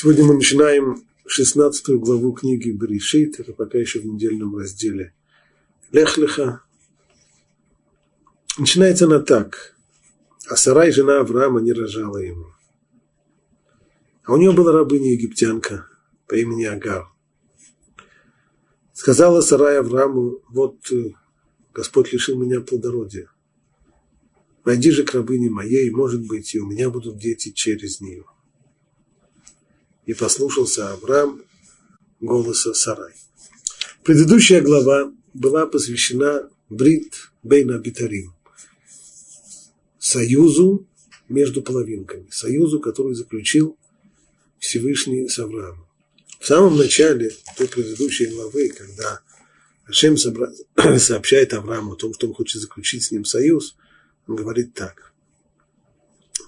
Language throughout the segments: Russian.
Сегодня мы начинаем 16 главу книги Берешит, это пока еще в недельном разделе Лехлиха. Начинается она так. А Сарай, жена Авраама, не рожала ему. А у нее была рабыня египтянка по имени Агар. Сказала Сарай Аврааму, вот э, Господь лишил меня плодородия. Войди же к рабыне моей, может быть, и у меня будут дети через нее и послушался Авраам голоса Сарай. Предыдущая глава была посвящена Брит Бейна Битарим, союзу между половинками, союзу, который заключил Всевышний с Авраамом. В самом начале той предыдущей главы, когда Ашем сообщает Аврааму о том, что он хочет заключить с ним союз, он говорит так.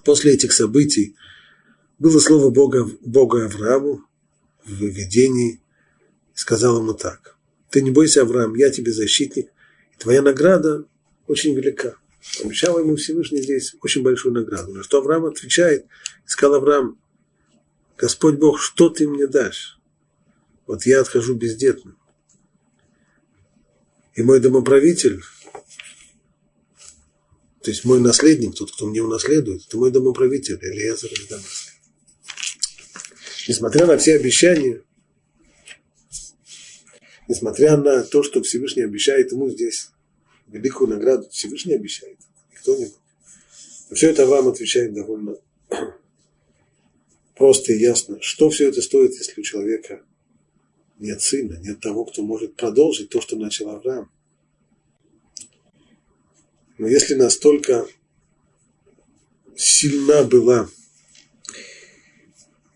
После этих событий было слово Бога, Бога Аврааму в видении, и сказал ему так. Ты не бойся, Авраам, я тебе защитник, и твоя награда очень велика. Обещал ему Всевышний здесь очень большую награду. На что Авраам отвечает, сказал Авраам, Господь Бог, что ты мне дашь? Вот я отхожу бездетным. И мой домоправитель, то есть мой наследник, тот, кто мне унаследует, это мой домоправитель, Элиязар из Дамаска несмотря на все обещания, несмотря на то, что Всевышний обещает ему здесь великую награду, Всевышний обещает, никто не все это вам отвечает довольно просто и ясно, что все это стоит, если у человека нет сына, нет того, кто может продолжить то, что начал Авраам. Но если настолько сильна была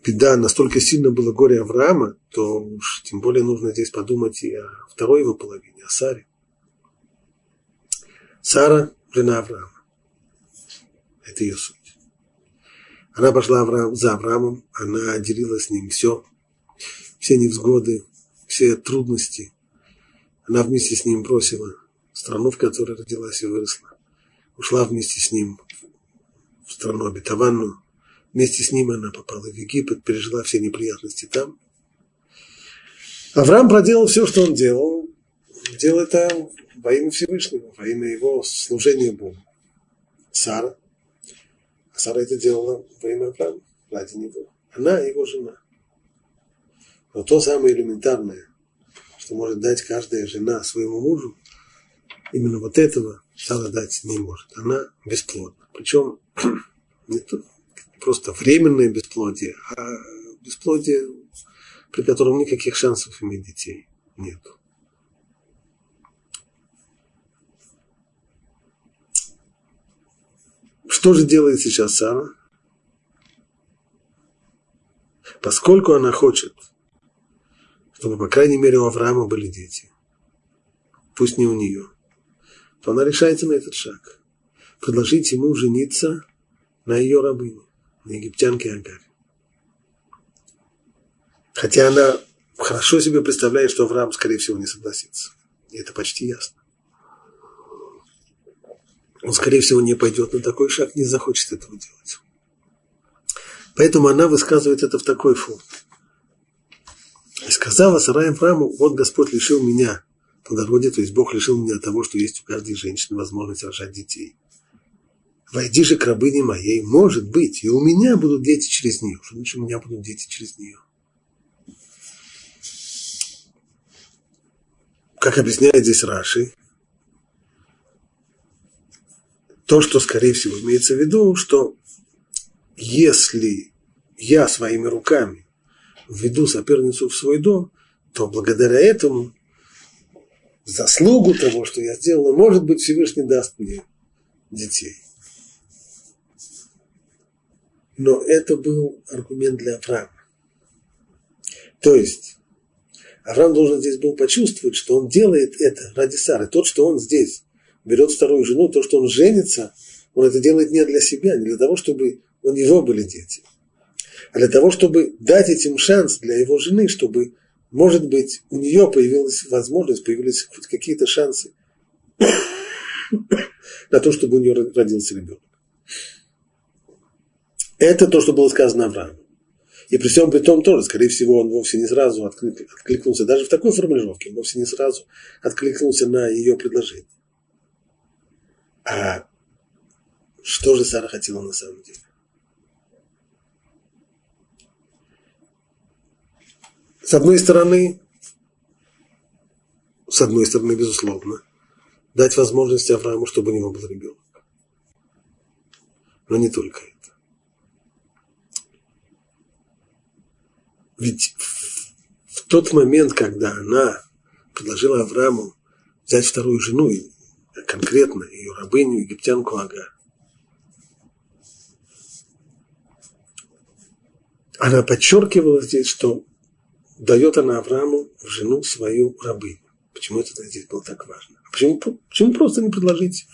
беда, настолько сильно было горе Авраама, то уж тем более нужно здесь подумать и о второй его половине, о Саре. Сара – жена Авраама. Это ее суть. Она пошла Авраам, за Авраамом, она делила с ним все, все невзгоды, все трудности. Она вместе с ним бросила страну, в которой родилась и выросла. Ушла вместе с ним в страну обетованную, Вместе с ним она попала в Египет, пережила все неприятности там. Авраам проделал все, что он делал. Делал это во имя Всевышнего, во имя его служения Богу. Сара. А Сара это делала во имя Авраама, ради него. Она его жена. Но то самое элементарное, что может дать каждая жена своему мужу, именно вот этого Сара дать не может. Она бесплодна. Причем не то, просто временное бесплодие, а бесплодие, при котором никаких шансов иметь детей нет. Что же делает сейчас Сара? Поскольку она хочет, чтобы, по крайней мере, у Авраама были дети, пусть не у нее, то она решается на этот шаг. Предложить ему жениться на ее рабыне египтянке Агарь. Хотя она хорошо себе представляет, что Авраам, скорее всего, не согласится. И это почти ясно. Он, скорее всего, не пойдет на такой шаг, не захочет этого делать. Поэтому она высказывает это в такой форме. И сказала Сарай Аврааму, вот Господь лишил меня плодородия, то есть Бог лишил меня того, что есть у каждой женщины возможность рожать детей. Войди же к рабыне моей, может быть, и у меня будут дети через нее. Что значит, у меня будут дети через нее? Как объясняет здесь Раши, то, что, скорее всего, имеется в виду, что если я своими руками введу соперницу в свой дом, то благодаря этому заслугу того, что я сделала, может быть, Всевышний даст мне детей. Но это был аргумент для Авраама. То есть Авраам должен здесь был почувствовать, что он делает это ради Сары. Тот, что он здесь берет вторую жену, то, что он женится, он это делает не для себя, не для того, чтобы у него были дети, а для того, чтобы дать этим шанс для его жены, чтобы, может быть, у нее появилась возможность, появились хоть какие-то шансы на то, чтобы у нее родился ребенок. Это то, что было сказано Аврааму. И при всем при том тоже, скорее всего, он вовсе не сразу откликнулся, даже в такой формулировке, он вовсе не сразу откликнулся на ее предложение. А что же Сара хотела на самом деле? С одной стороны, с одной стороны, безусловно, дать возможность Аврааму, чтобы у него был ребенок. Но не только это. Ведь в тот момент, когда она предложила Аврааму взять вторую жену, конкретно ее рабыню, египтянку Агар, она подчеркивала здесь, что дает она Аврааму в жену свою рабыню. Почему это здесь было так важно? Почему, почему просто не предложить,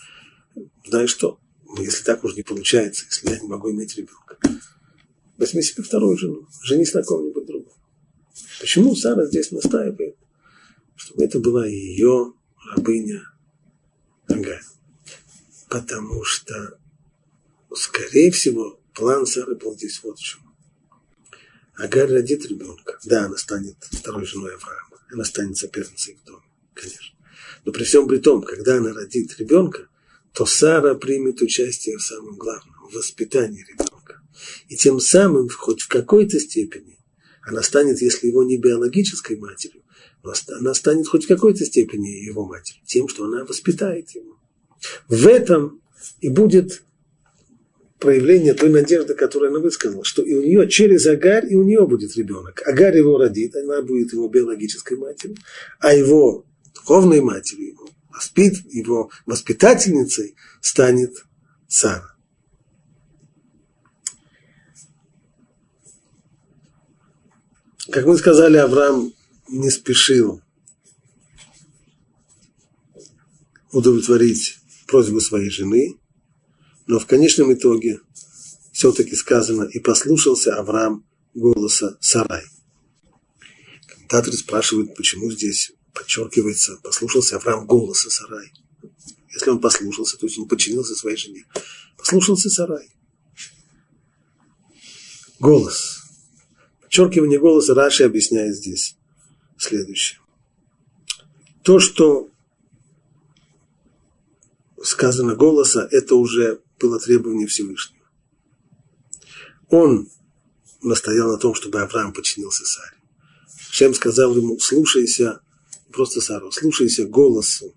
знаешь что, ну, если так уж не получается, если я не могу иметь ребенка, возьми себе вторую жену, женись на другом. Почему Сара здесь настаивает, чтобы это была ее рабыня Ага. Потому что, скорее всего, план Сары был здесь вот в чем. Агар родит ребенка. Да, она станет второй женой Авраама. Она станет соперницей в доме, конечно. Но при всем при том, когда она родит ребенка, то Сара примет участие в самом главном, воспитании ребенка. И тем самым, хоть в какой-то степени, она станет, если его не биологической матерью, но она станет хоть в какой-то степени его матерью, тем, что она воспитает его. В этом и будет проявление той надежды, которую она высказала, что и у нее через Агарь, и у нее будет ребенок. Агарь его родит, она будет его биологической матерью, а его духовной матерью, его, воспит, его воспитательницей станет Сара. Как мы сказали, Авраам не спешил удовлетворить просьбу своей жены, но в конечном итоге все-таки сказано, и послушался Авраам голоса Сарай. Комментаторы спрашивают, почему здесь подчеркивается, послушался Авраам голоса Сарай. Если он послушался, то есть он подчинился своей жене. Послушался Сарай. Голос. Подчеркивание голоса Раши объясняет здесь следующее. То, что сказано голоса, это уже было требование Всевышнего. Он настоял на том, чтобы Авраам подчинился Саре. Шем сказал ему, слушайся, просто Сару, слушайся голосу,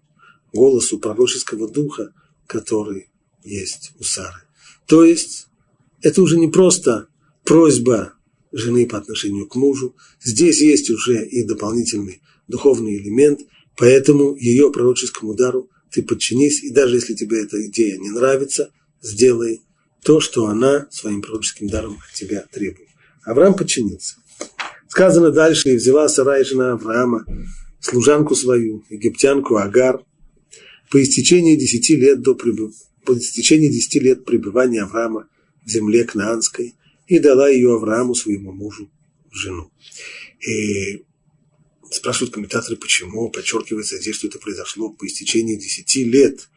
голосу пророческого духа, который есть у Сары. То есть, это уже не просто просьба жены по отношению к мужу. Здесь есть уже и дополнительный духовный элемент, поэтому ее пророческому дару ты подчинись, и даже если тебе эта идея не нравится, сделай то, что она своим пророческим даром от тебя требует. Авраам подчинился. Сказано дальше, и взяла Сарай, жена Авраама, служанку свою, египтянку Агар, по истечении десяти лет до прибыв... по истечении десяти лет пребывания Авраама в земле Кнаанской, и дала ее Аврааму, своему мужу, жену. И спрашивают комментаторы, почему подчеркивается здесь, что это произошло по истечении десяти лет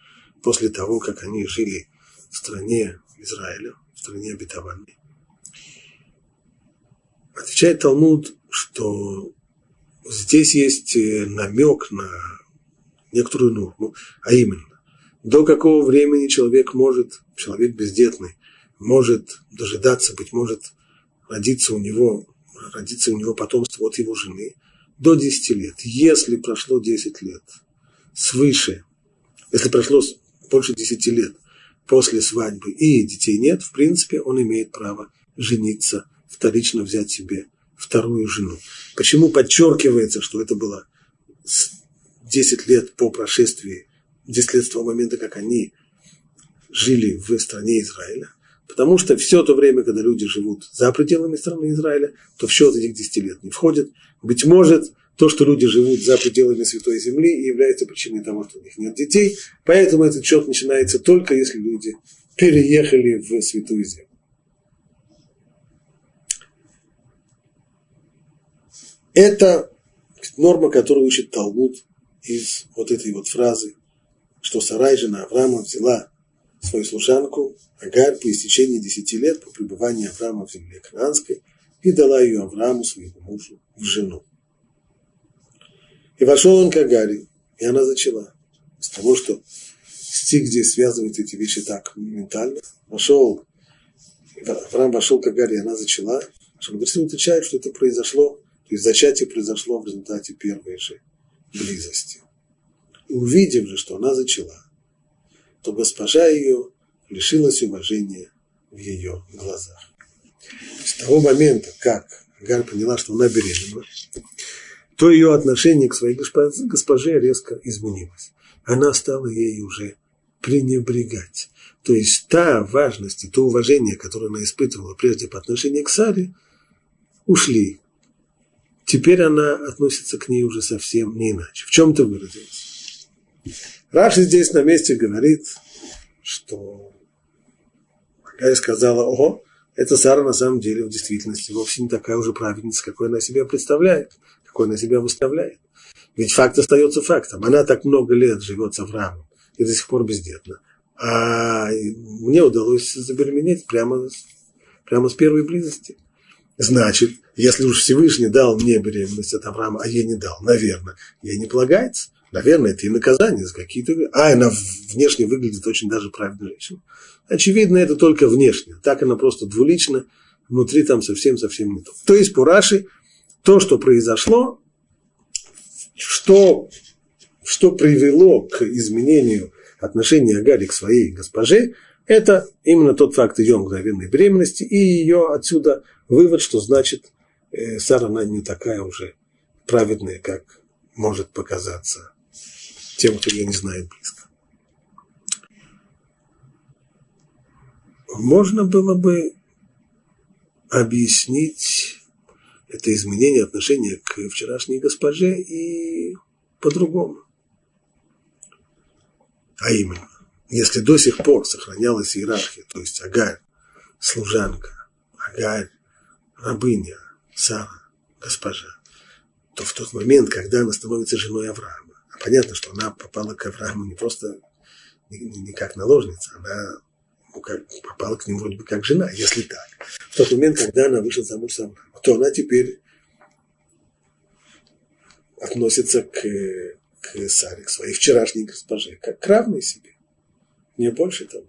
после того, как они жили в стране Израиля, в стране обетованной. Отвечает Талмуд, что здесь есть э, намек на некоторую норму, а именно, до какого времени человек может, человек бездетный, может дожидаться, быть может, родиться у него, родиться у него потомство от его жены до 10 лет. Если прошло 10 лет свыше, если прошло больше 10 лет после свадьбы и детей нет, в принципе, он имеет право жениться, вторично взять себе вторую жену. Почему подчеркивается, что это было 10 лет по прошествии, 10 лет с того момента, как они жили в стране Израиля? Потому что все то время, когда люди живут за пределами страны Израиля, то в счет этих 10 лет не входит. Быть может, то, что люди живут за пределами Святой Земли, является причиной того, что у них нет детей. Поэтому этот счет начинается только если люди переехали в Святую Землю. Это норма, которую учит Талмуд из вот этой вот фразы, что Сарай, жена Авраама, взяла свою служанку Агарь по истечении десяти лет по пребывании Авраама в земле Кнаанской и дала ее Аврааму, своему мужу, в жену. И вошел он к Агаре, и она зачала. С того, что стих здесь связывает эти вещи так ментально. Вошел, Авраам вошел к Агаре, и она зачала. Шабдасим отвечает, что это произошло, то есть зачатие произошло в результате первой же близости. И увидев же, что она зачала, то госпожа ее лишилась уважения в ее глазах. С того момента, как Агар поняла, что она беременна, то ее отношение к своей госпоже резко изменилось. Она стала ей уже пренебрегать. То есть та важность и то уважение, которое она испытывала прежде по отношению к Саре, ушли. Теперь она относится к ней уже совсем не иначе. В чем-то выразилась. Раши здесь на месте говорит, что Агая сказала, ого, эта Сара на самом деле в действительности вовсе не такая уже праведница, какой она себя представляет, какой она себя выставляет. Ведь факт остается фактом. Она так много лет живет с Авраамом и до сих пор бездетна. А мне удалось забеременеть прямо, прямо с первой близости. Значит, если уж Всевышний дал мне беременность от Авраама, а ей не дал, наверное, ей не полагается. Наверное, это и наказание за какие-то... А, она внешне выглядит очень даже правильной женщиной. Очевидно, это только внешне. Так она просто двулична, внутри там совсем-совсем не то. То есть по Раши, то, что произошло, что, что привело к изменению отношения Агари к своей госпоже, это именно тот факт ее мгновенной беременности и ее отсюда вывод, что значит э, Сара она не такая уже праведная, как может показаться тем, кто ее не знает близко. можно было бы объяснить это изменение отношения к вчерашней госпоже и по-другому. А именно, если до сих пор сохранялась иерархия, то есть Агарь, служанка, Агарь, рабыня, Сара, госпожа, то в тот момент, когда она становится женой Авраама, понятно, что она попала к Аврааму не просто не, не как наложница, она ну, как, попала к нему вроде бы как жена, если так. В тот момент, когда она вышла замуж за Авраама, то она теперь относится к, к Саре, к своей вчерашней госпоже, как к равной себе. Не больше того.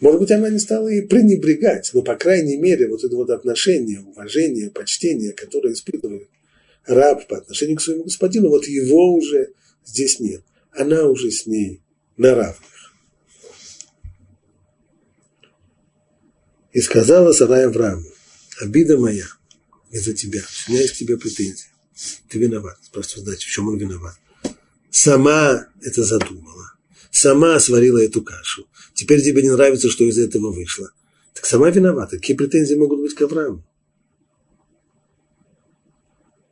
Может быть, она не стала и пренебрегать, но, по крайней мере, вот это вот отношение, уважение, почтение, которое испытывает раб по отношению к своему господину, вот его уже здесь нет. Она уже с ней на равных. И сказала Сарай Аврааму, обида моя из-за тебя, у меня есть к тебе претензии. Ты виноват. Спрашиваю, значит, в чем он виноват? Сама это задумала. Сама сварила эту кашу. Теперь тебе не нравится, что из этого вышло. Так сама виновата. Какие претензии могут быть к Аврааму?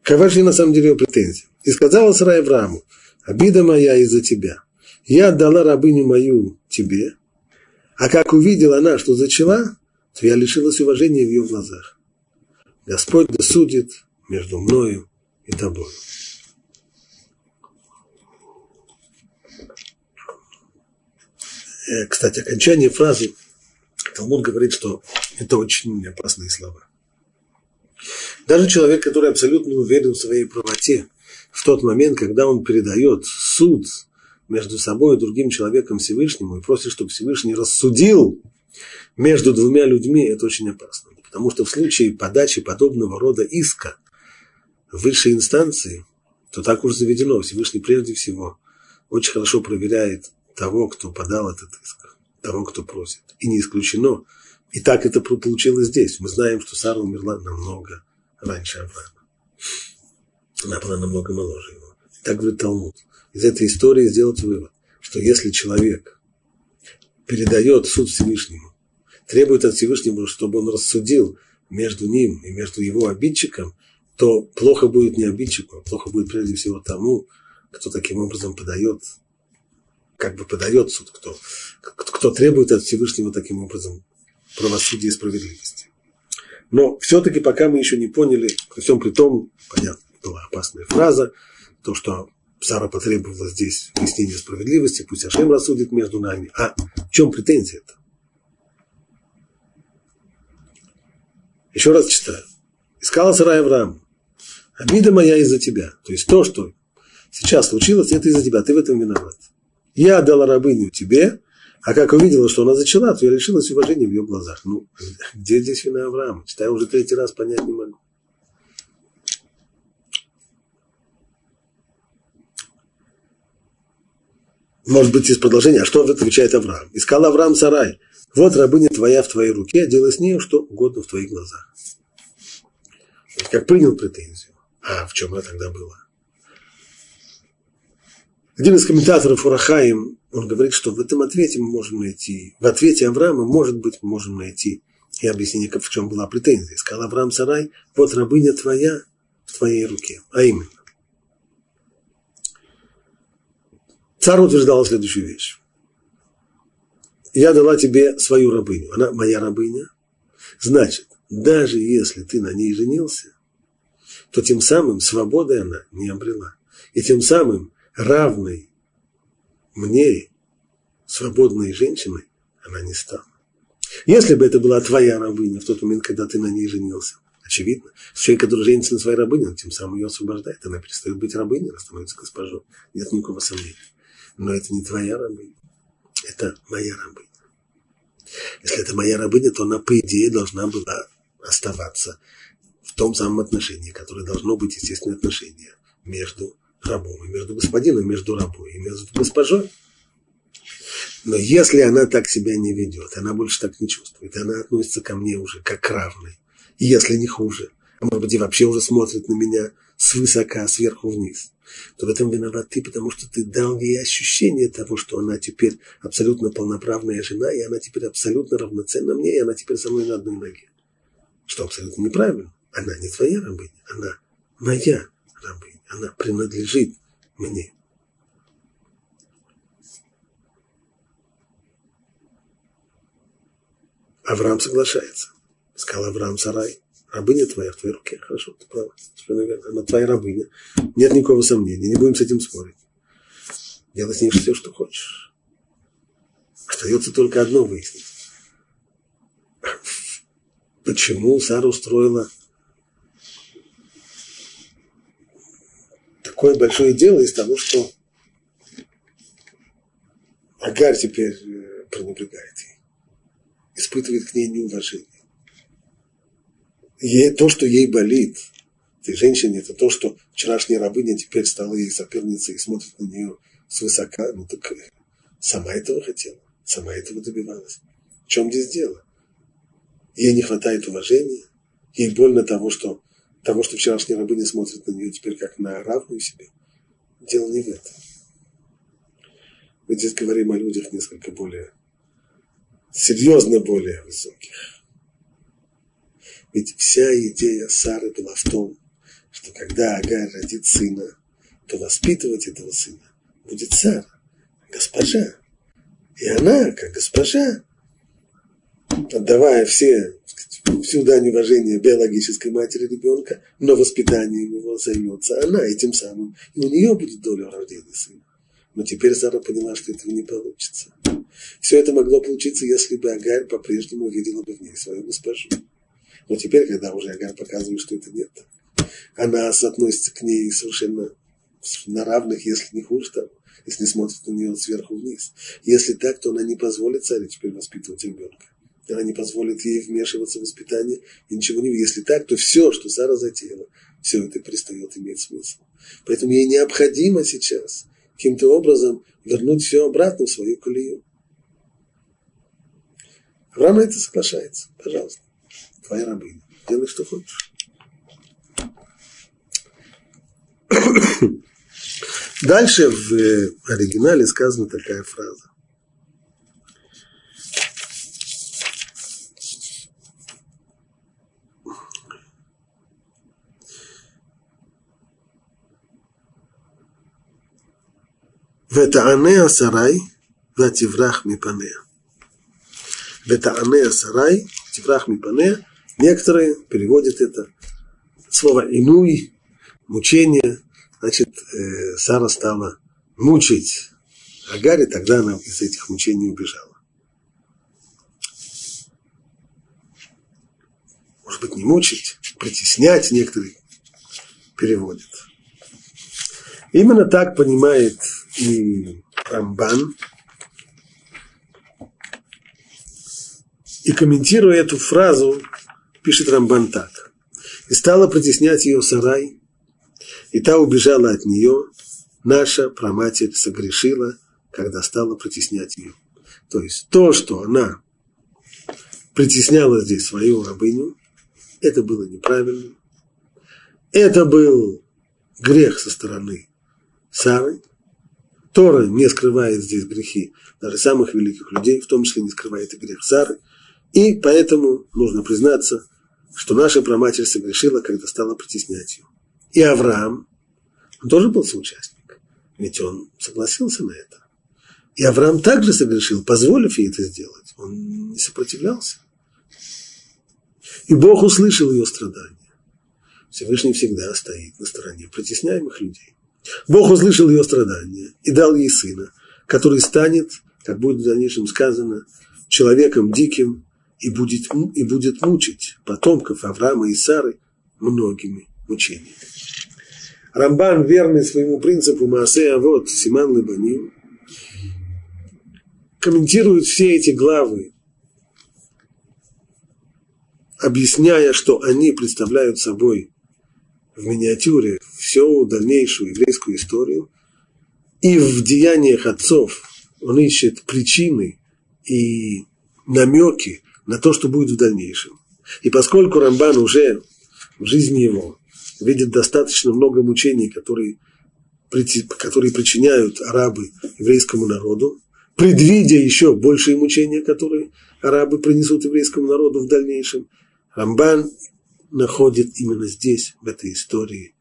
Какова же на самом деле его претензия? И сказала Сарай Аврааму, обида моя из-за тебя. Я отдала рабыню мою тебе, а как увидела она, что зачала, то я лишилась уважения в ее глазах. Господь да судит между мною и тобой. Э, кстати, окончание фразы Талмуд говорит, что это очень опасные слова. Даже человек, который абсолютно уверен в своей правоте, в тот момент, когда он передает суд между собой и другим человеком Всевышнему и просит, чтобы Всевышний рассудил между двумя людьми это очень опасно. Потому что в случае подачи подобного рода иска высшей инстанции, то так уж заведено. Всевышний прежде всего очень хорошо проверяет того, кто подал этот иск, того, кто просит. И не исключено. И так это получилось здесь. Мы знаем, что Сара умерла намного раньше Авраама. Она была намного моложе его. Так говорит Талмуд. Из этой истории сделать вывод, что если человек передает суд Всевышнему, требует от Всевышнего, чтобы он рассудил между ним и между его обидчиком, то плохо будет не обидчику, а плохо будет прежде всего тому, кто таким образом подает, как бы подает суд, кто, кто требует от Всевышнего таким образом правосудия и справедливости. Но все-таки пока мы еще не поняли, при всем при том, понятно, была опасная фраза, то, что Сара потребовала здесь выяснения справедливости, пусть Ашем рассудит между нами. А в чем претензия-то? Еще раз читаю. Сказал Сарай Авраам, обида моя из-за тебя. То есть то, что сейчас случилось, это из-за тебя, ты в этом виноват. Я отдала рабыню тебе, а как увидела, что она зачала, то я лишилась уважения в ее глазах. Ну, где здесь вина Авраама? Читаю уже третий раз, понять не могу. Может быть, из продолжения. А что отвечает Авраам? Искал Авраам сарай. Вот рабыня твоя в твоей руке, делай с ней что угодно в твоих глазах. Как принял претензию. А в чем она тогда была? Один из комментаторов Урахаим, он говорит, что в этом ответе мы можем найти, в ответе Авраама, может быть, мы можем найти и объяснение, в чем была претензия. Сказал Авраам Сарай, вот рабыня твоя в твоей руке. А именно, Царь утверждал следующую вещь. Я дала тебе свою рабыню. Она моя рабыня. Значит, даже если ты на ней женился, то тем самым свободой она не обрела. И тем самым равной мне, свободной женщиной, она не стала. Если бы это была твоя рабыня в тот момент, когда ты на ней женился, очевидно, человек, который женится на своей рабыне, он тем самым ее освобождает, она перестает быть рабыней, она становится госпожой. Нет никакого сомнения но это не твоя рабыня, это моя рабыня. Если это моя рабыня, то она, по идее, должна была оставаться в том самом отношении, которое должно быть естественное отношение между рабом и между господином, между рабом и между госпожой. Но если она так себя не ведет, она больше так не чувствует, она относится ко мне уже как к равной, если не хуже, а может быть и вообще уже смотрит на меня свысока, сверху вниз, то в этом виноват ты, потому что ты дал ей ощущение того, что она теперь абсолютно полноправная жена, и она теперь абсолютно равноценна мне, и она теперь со мной на одной ноге. Что абсолютно неправильно. Она не твоя рабыня, она моя рабыня, она принадлежит мне. Авраам соглашается. Сказал Авраам Сарай, Рабыня твоя в твоей руке. Хорошо, ты права. Она твоя рабыня. Нет никакого сомнения. Не будем с этим спорить. Делай с ней все, что хочешь. Остается только одно выяснить. Почему Сара устроила такое большое дело из того, что Агарь теперь э, пренебрегает ей, испытывает к ней неуважение ей, то, что ей болит, этой женщине, это то, что вчерашняя рабыня теперь стала ей соперницей и смотрит на нее свысока. Ну так сама этого хотела, сама этого добивалась. В чем здесь дело? Ей не хватает уважения, ей больно того, что, того, что вчерашняя рабыня смотрит на нее теперь как на равную себе. Дело не в этом. Мы здесь говорим о людях несколько более, серьезно более высоких. Ведь вся идея Сары была в том, что когда Агарь родит сына, то воспитывать этого сына будет Сара, госпожа. И она, как госпожа, отдавая все, всю дань уважения биологической матери ребенка, но воспитанием его займется она, и тем самым и у нее будет доля в рождении сына. Но теперь Сара поняла, что этого не получится. Все это могло получиться, если бы Агарь по-прежнему видела бы в ней свою госпожу. Но теперь, когда уже Агар показывает, что это нет она относится к ней совершенно на равных, если не хуже того, если смотрит на нее сверху вниз. Если так, то она не позволит царю теперь воспитывать ребенка. Она не позволит ей вмешиваться в воспитание и ничего не Если так, то все, что Сара затеяла, все это перестает иметь смысл. Поэтому ей необходимо сейчас каким-то образом вернуть все обратно в свою колею. Авраам это соглашается. Пожалуйста твоя рабыня. Делай, что хочешь. Дальше в э, оригинале сказана такая фраза. ותענה השרי ותברח מפניה. ותענה השרי תברח מפניה Некоторые переводят это слово «инуй», мучение. Значит, э, Сара стала мучить Агари, тогда она из этих мучений убежала. может быть, не мучить, притеснять некоторые переводят. Именно так понимает и Рамбан. И комментируя эту фразу, пишет Рамбан так. «И стала притеснять ее сарай, и та убежала от нее, наша праматерь согрешила, когда стала притеснять ее». То есть то, что она притесняла здесь свою рабыню, это было неправильно. Это был грех со стороны Сары. Тора не скрывает здесь грехи даже самых великих людей, в том числе не скрывает и грех Сары. И поэтому нужно признаться, что наша праматерь согрешила, когда стала притеснять ее. И Авраам, тоже был соучастник, ведь он согласился на это. И Авраам также согрешил, позволив ей это сделать. Он не сопротивлялся. И Бог услышал ее страдания. Всевышний всегда стоит на стороне притесняемых людей. Бог услышал ее страдания и дал ей сына, который станет, как будет в дальнейшем сказано, человеком диким и будет, и будет мучить потомков Авраама и Сары многими мучениями. Рамбан, верный своему принципу Маасея, вот Симан Лебаним, комментирует все эти главы объясняя, что они представляют собой в миниатюре всю дальнейшую еврейскую историю, и в деяниях отцов он ищет причины и намеки на то, что будет в дальнейшем. И поскольку Рамбан уже в жизни его видит достаточно много мучений, которые, которые причиняют арабы еврейскому народу, предвидя еще большие мучения, которые арабы принесут еврейскому народу в дальнейшем, Рамбан находит именно здесь, в этой истории,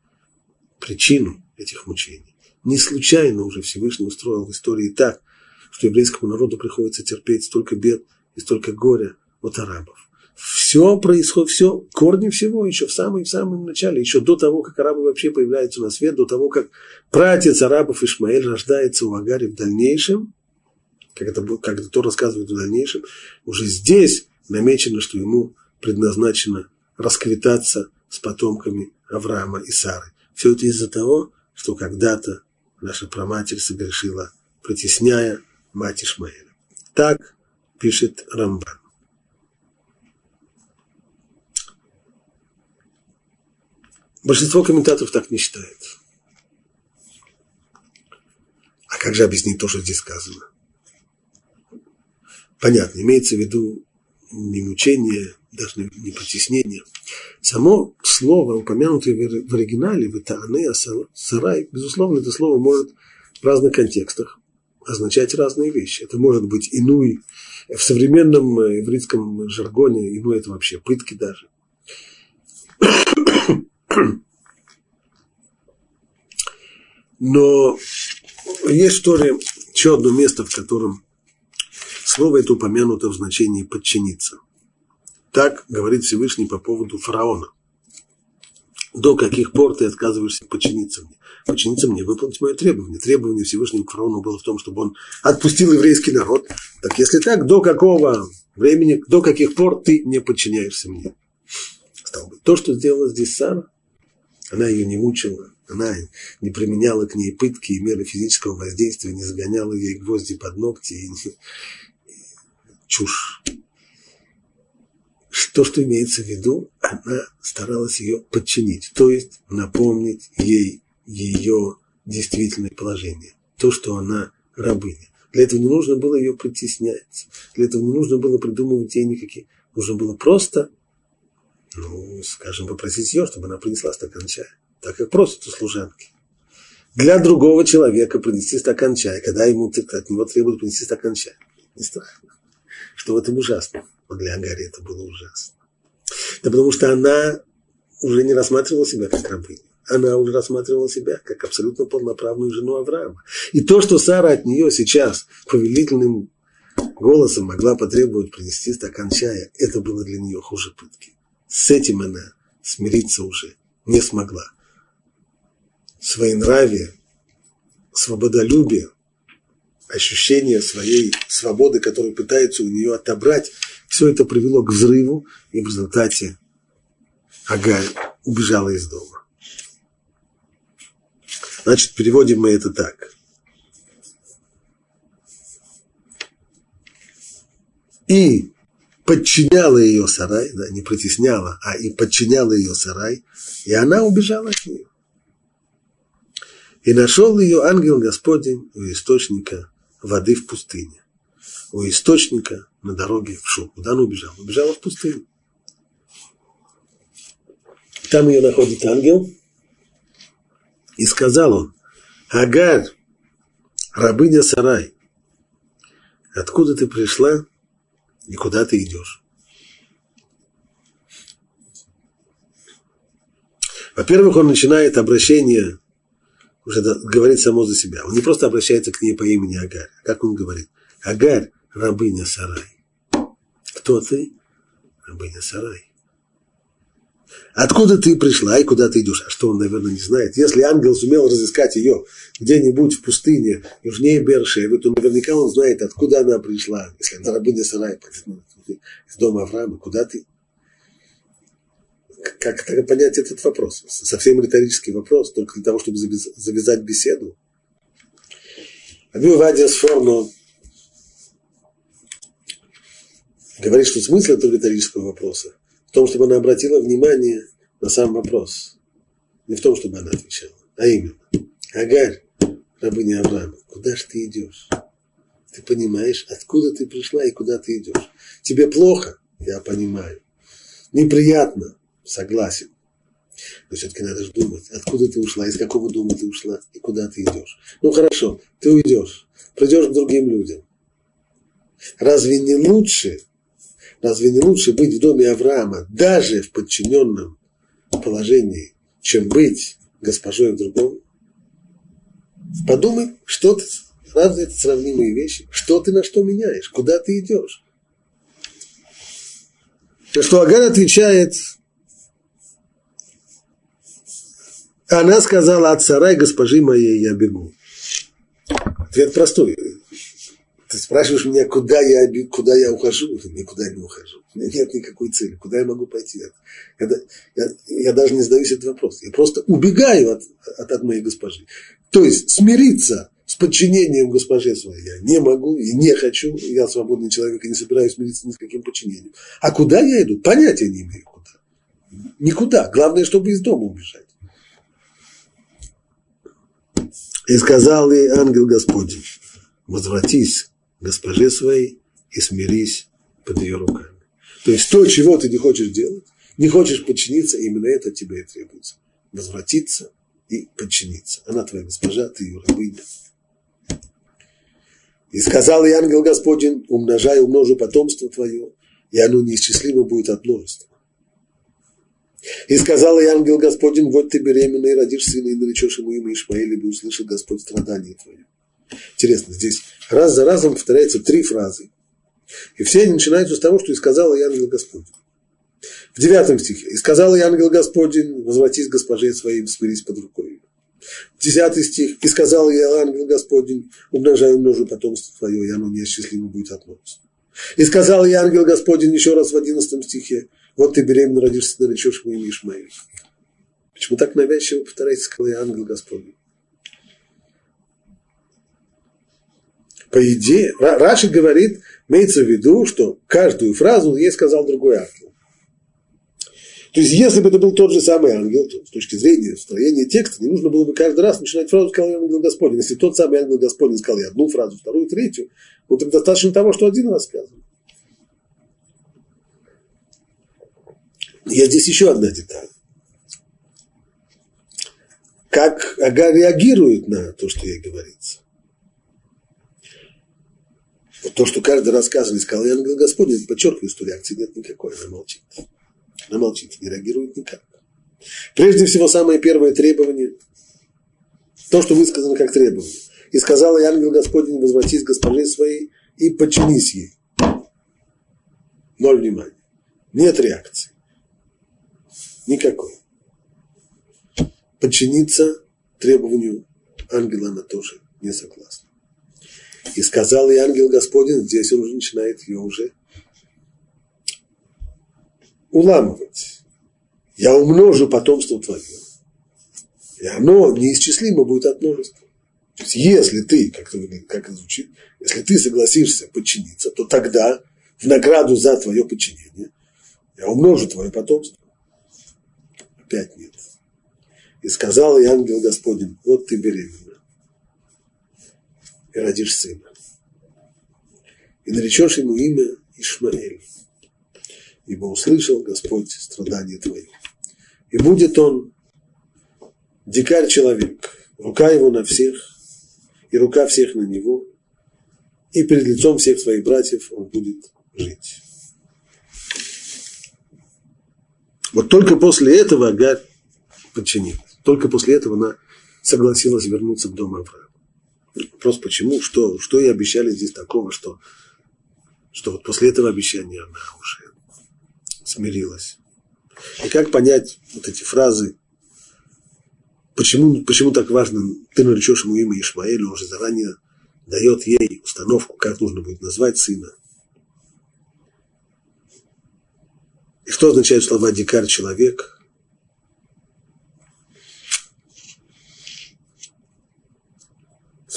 причину этих мучений. Не случайно уже Всевышний устроил в истории так, что еврейскому народу приходится терпеть столько бед и столько горя от арабов. Все происходит, все, корни всего еще в самом, в самом начале, еще до того, как арабы вообще появляются на свет, до того, как пратец арабов Ишмаэль рождается у Агари в дальнейшем, как это, как это то рассказывает в дальнейшем, уже здесь намечено, что ему предназначено расквитаться с потомками Авраама и Сары. Все это из-за того, что когда-то наша праматерь согрешила, притесняя мать Ишмаэля. Так пишет Рамбан. Большинство комментаторов так не считает. А как же объяснить то, что здесь сказано? Понятно, имеется в виду не мучение, даже не потеснение. Само слово, упомянутое в оригинале, в Итаане, Сарай, безусловно, это слово может в разных контекстах означать разные вещи. Это может быть инуй, в современном э, еврейском жаргоне инуй это вообще пытки даже. Но есть в Торе еще одно место, в котором слово это упомянуто в значении подчиниться – так говорит Всевышний по поводу фараона. До каких пор ты отказываешься подчиниться мне? Подчиниться мне, выполнить мое требование. Требование Всевышнего к фараону было в том, чтобы он отпустил еврейский народ. Так если так, до какого времени, до каких пор ты не подчиняешься мне? Стал быть, то, что сделала здесь Сара, она ее не мучила, она не применяла к ней пытки и меры физического воздействия, не загоняла ей гвозди под ногти и не... чушь то, что имеется в виду, она старалась ее подчинить, то есть напомнить ей ее действительное положение, то, что она рабыня. Для этого не нужно было ее притеснять, для этого не нужно было придумывать ей никакие, нужно было просто, ну, скажем, попросить ее, чтобы она принесла стакан чая, так как просят у служанки. Для другого человека принести стакан чая, когда ему от него требуют принести стакан чая. Не страшно. Что в этом ужасно? Но для Агари это было ужасно. Да потому что она уже не рассматривала себя как рабыню. Она уже рассматривала себя как абсолютно полноправную жену Авраама. И то, что Сара от нее сейчас повелительным голосом могла потребовать принести стакан чая, это было для нее хуже пытки. С этим она смириться уже не смогла. Своенравие, свободолюбие, ощущение своей свободы, которую пытается у нее отобрать, все это привело к взрыву, и в результате Агарь убежала из дома. Значит, переводим мы это так. И подчиняла ее сарай, да, не притесняла, а и подчиняла ее сарай, и она убежала от нее. И нашел ее ангел Господень у источника воды в пустыне, у источника на дороге в Шу. Куда она убежала? Убежала в пустыню. Там ее находит ангел, и сказал он, Агарь, рабыня Сарай, откуда ты пришла и куда ты идешь? Во-первых, он начинает обращение, уже говорит само за себя. Он не просто обращается к ней по имени Агарь. Как он говорит? Агарь, рабыня Сарай. Кто ты? Рабыня Сарай. Откуда ты пришла и куда ты идешь? А что он, наверное, не знает? Если ангел сумел разыскать ее где-нибудь в пустыне, южнее Бершевы, то наверняка он знает, откуда она пришла. Если она рабыня Сарай, из дома Авраама, куда ты? Как тогда понять этот вопрос? Совсем риторический вопрос, только для того, чтобы завязать беседу. Абиу Вадия Сформо говорит, что смысл этого риторического вопроса в том, чтобы она обратила внимание на сам вопрос. Не в том, чтобы она отвечала, а именно. Агарь, рабыня Авраама, куда же ты идешь? Ты понимаешь, откуда ты пришла и куда ты идешь. Тебе плохо? Я понимаю. Неприятно? Согласен. Но все-таки надо же думать, откуда ты ушла, из какого дома ты ушла и куда ты идешь. Ну хорошо, ты уйдешь, придешь к другим людям. Разве не лучше Разве не лучше быть в доме Авраама, даже в подчиненном положении, чем быть госпожой в другом? Подумай, что ты, разве это сравнимые вещи? Что ты на что меняешь? Куда ты идешь? То, что Агар отвечает, она сказала от сарай госпожи моей я бегу. Ответ простой. Ты спрашиваешь меня, куда я, куда я ухожу? Никуда не ухожу. У меня нет никакой цели. Куда я могу пойти? Я, я, я даже не задаюсь этот вопрос. Я просто убегаю от, от, от моей госпожи. То есть смириться с подчинением госпоже своей я не могу и не хочу. Я свободный человек и не собираюсь смириться ни с каким подчинением. А куда я иду? Понятия не имею куда. Никуда. Главное, чтобы из дома убежать. И сказал ей ангел Господень, возвратись госпоже своей и смирись под ее руками. То есть то, чего ты не хочешь делать, не хочешь подчиниться, именно это тебе и требуется. Возвратиться и подчиниться. Она твоя госпожа, ты ее рабыня. И сказал и ангел Господень, умножай, умножу потомство твое, и оно неисчислимо будет от множества. И сказал и ангел Господень, вот ты беременна и родишь сына, и наречешь ему имя Ишмаэль, и услышит Господь страдания твое. Интересно, здесь раз за разом повторяется три фразы. И все они начинаются с того, что и сказал ангел Господень. В девятом стихе. И сказал ангел Господень, возвратись госпоже своей, смирись под рукой. Десятый стих. И сказал я ангел Господень, умножай умножу потомство твое, и оно неосчастливо будет от множества. И сказал я ангел Господень еще раз в одиннадцатом стихе, вот ты беременна родишься, наречешь ему имя Ишмаэль. Почему так навязчиво повторяется, сказал я ангел Господень? По идее, Раши говорит, имеется в виду, что каждую фразу ей сказал другой ангел. То есть, если бы это был тот же самый ангел, то с точки зрения строения текста, не нужно было бы каждый раз начинать фразу «сказал ангел Господень». Если тот самый ангел Господень сказал я одну фразу, вторую, третью, ну, так достаточно того, что один раз сказал. Есть здесь еще одна деталь. Как Ага реагирует на то, что ей говорится. То, что каждый рассказывает, сказал я Господень, подчеркиваю, что реакции нет никакой, она молчит. Она молчит, не реагирует никак. Прежде всего, самое первое требование, то, что высказано как требование. И сказал я ангел Господень, возвратись госпоже своей и подчинись ей. Ноль внимания. Нет реакции. Никакой. Подчиниться требованию ангела она тоже не согласна. И сказал и ангел Господень, здесь он уже начинает ее уже уламывать. я умножу потомство твое. И оно неисчислимо будет от множества. То есть, если ты, как, это, как это звучит, если ты согласишься подчиниться, то тогда в награду за твое подчинение я умножу твое потомство. Опять нет. И сказал и ангел Господень, вот ты беременна и родишь сына. И наречешь ему имя Ишмаэль, ибо услышал Господь страдания твои. И будет он дикарь-человек, рука его на всех, и рука всех на него, и перед лицом всех своих братьев он будет жить. Вот только после этого Агарь подчинилась. Только после этого она согласилась вернуться в дом Авраама. Вопрос почему, что, что ей обещали здесь такого, что, что вот после этого обещания она уже смирилась. И как понять вот эти фразы, почему, почему так важно, ты наречешь ему имя Ишмаэль, он же заранее дает ей установку, как нужно будет назвать сына. И что означают слова «дикарь человек»?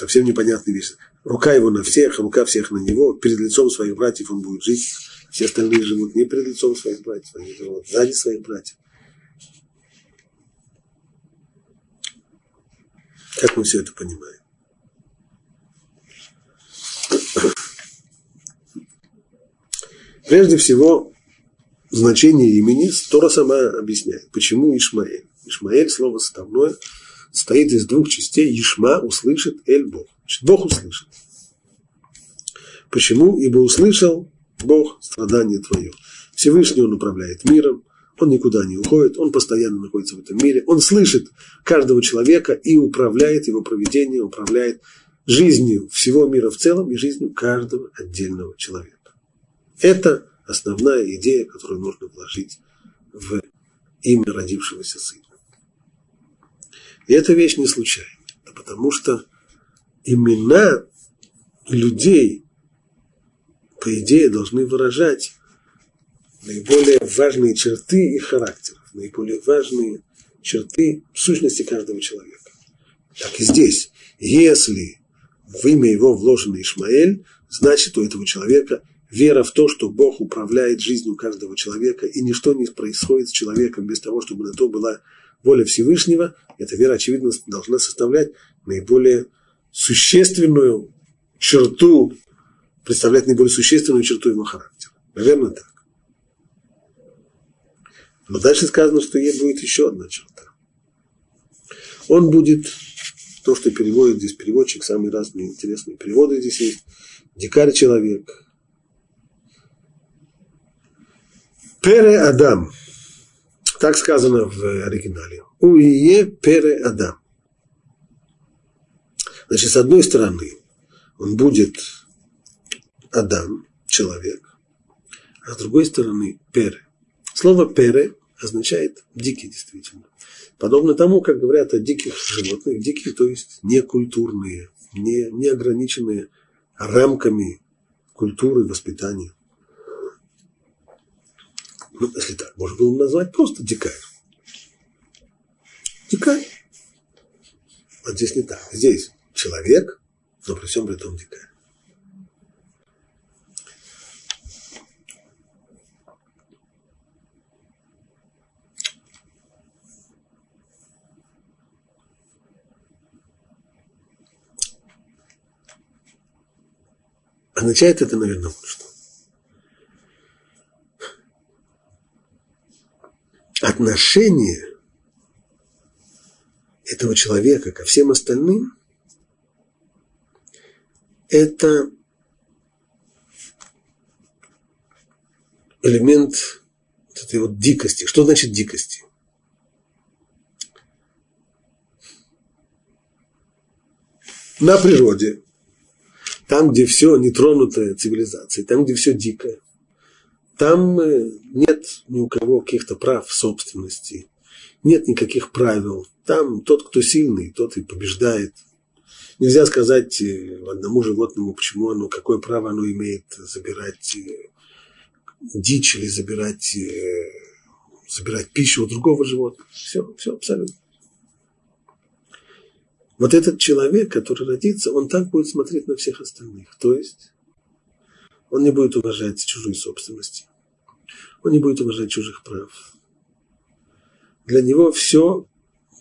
Совсем непонятная вещь. Рука его на всех, рука всех на него. Перед лицом своих братьев он будет жить. Все остальные живут не перед лицом своих братьев, они живут сзади своих братьев. Как мы все это понимаем? Прежде всего, значение имени Тора сама объясняет. Почему Ишмаэль? Ишмаэль, слово составное, состоит из двух частей. Ишма услышит, Эль Бог. Значит, Бог услышит. Почему? Ибо услышал Бог страдание твое. Всевышний Он управляет миром, Он никуда не уходит, Он постоянно находится в этом мире, Он слышит каждого человека и управляет его проведением, управляет жизнью всего мира в целом и жизнью каждого отдельного человека. Это основная идея, которую нужно вложить в имя родившегося сына. И эта вещь не случайна, потому что имена людей, по идее, должны выражать наиболее важные черты их характеров, наиболее важные черты сущности каждого человека. Так и здесь. Если в имя его вложено Ишмаэль, значит у этого человека вера в то, что Бог управляет жизнью каждого человека, и ничто не происходит с человеком без того, чтобы на то была воля Всевышнего, эта вера, очевидно, должна составлять наиболее существенную черту, представлять наиболее существенную черту его характера. Наверное, так. Но дальше сказано, что ей будет еще одна черта. Он будет, то, что переводит здесь переводчик, самые разные интересные переводы здесь есть, дикарь человек, Пере Адам. Так сказано в оригинале. Уие Пере Адам. Значит, с одной стороны, он будет Адам, человек, а с другой стороны Пере. Слово Пере означает дикий, действительно. Подобно тому, как говорят о диких животных, дикие, то есть некультурные, не, не ограниченные рамками культуры, воспитания. Ну, если так, можно было назвать просто дикарь. Дикарь. Вот здесь не так. Здесь человек, но при всем при том дикарь. Означает это, наверное, что. Отношение этого человека ко всем остальным – это элемент вот этой вот дикости. Что значит дикости? На природе, там, где все нетронутое цивилизацией, там, где все дикое – там э, нет ни у кого каких-то прав собственности, нет никаких правил. Там тот, кто сильный, тот и побеждает. Нельзя сказать э, одному животному, почему оно, какое право оно имеет забирать э, дичь или забирать забирать пищу у другого животного. Все, все абсолютно. Вот этот человек, который родится, он так будет смотреть на всех остальных. То есть он не будет уважать чужую собственность. Он не будет уважать чужих прав. Для него все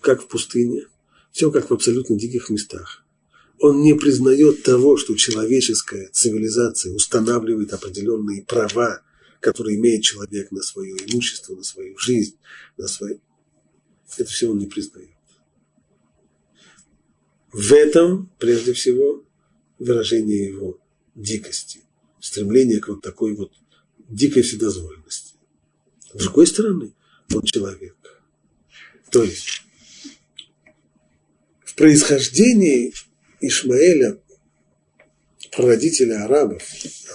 как в пустыне, все как в абсолютно диких местах. Он не признает того, что человеческая цивилизация устанавливает определенные права, которые имеет человек на свое имущество, на свою жизнь, на свое... Это все он не признает. В этом, прежде всего, выражение его дикости, стремление к вот такой вот дикой вседозволенности. С другой стороны, он человек. То есть, в происхождении Ишмаэля, прародителя арабов,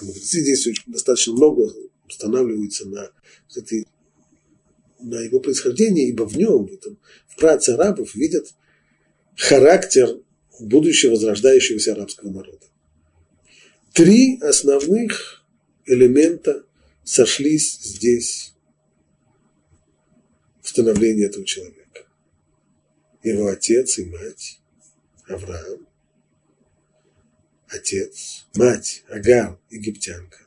мудрецы здесь достаточно много устанавливаются на, этой, на его происхождении, ибо в нем, в, этом, в праце арабов видят характер будущего возрождающегося арабского народа. Три основных элемента сошлись здесь в становлении этого человека. Его отец и мать, Авраам, отец, мать, Агар, египтянка.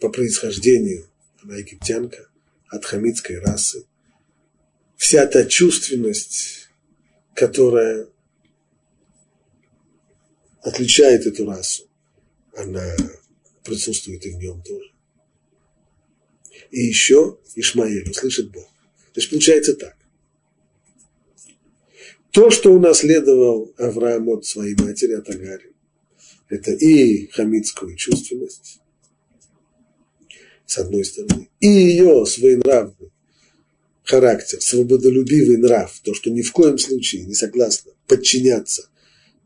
По происхождению она египтянка, от хамитской расы. Вся та чувственность, которая отличает эту расу, она присутствует и в нем тоже. И еще Ишмаэль услышит Бог. То есть получается так. То, что унаследовал Авраам от своей матери, от Агари, это и хамитскую чувственность, с одной стороны, и ее своенравный характер, свободолюбивый нрав, то, что ни в коем случае не согласна подчиняться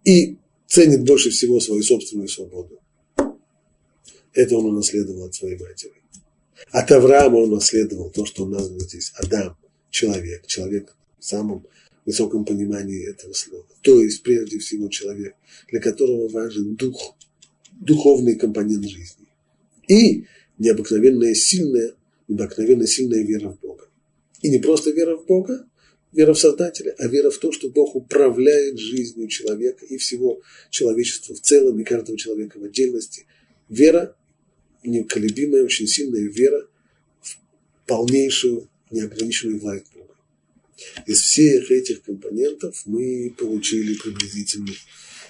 и ценит больше всего свою собственную свободу. Это он унаследовал от своей матери. От Авраама он унаследовал то, что он назван здесь Адам, человек, человек в самом высоком понимании этого слова. То есть, прежде всего, человек, для которого важен дух, духовный компонент жизни. И необыкновенная сильная, необыкновенно сильная вера в Бога. И не просто вера в Бога, вера в Создателя, а вера в то, что Бог управляет жизнью человека и всего человечества в целом, и каждого человека в отдельности. Вера, неколебимая, очень сильная вера в полнейшую, неограниченную власть Бога. Из всех этих компонентов мы получили приблизительное,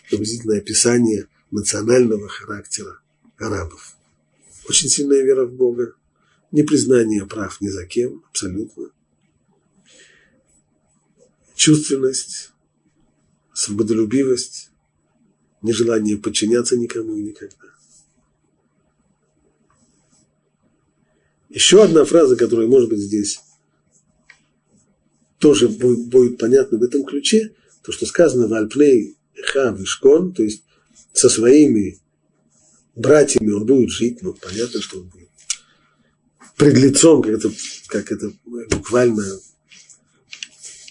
приблизительное описание национального характера арабов. Очень сильная вера в Бога, непризнание прав ни за кем, абсолютно, чувственность, свободолюбивость, нежелание подчиняться никому и никогда. Еще одна фраза, которая может быть здесь тоже будет, будет понятна в этом ключе, то, что сказано в Альпней Хав Ишкон, то есть со своими братьями он будет жить, ну, понятно, что он будет пред лицом, как это, как это буквально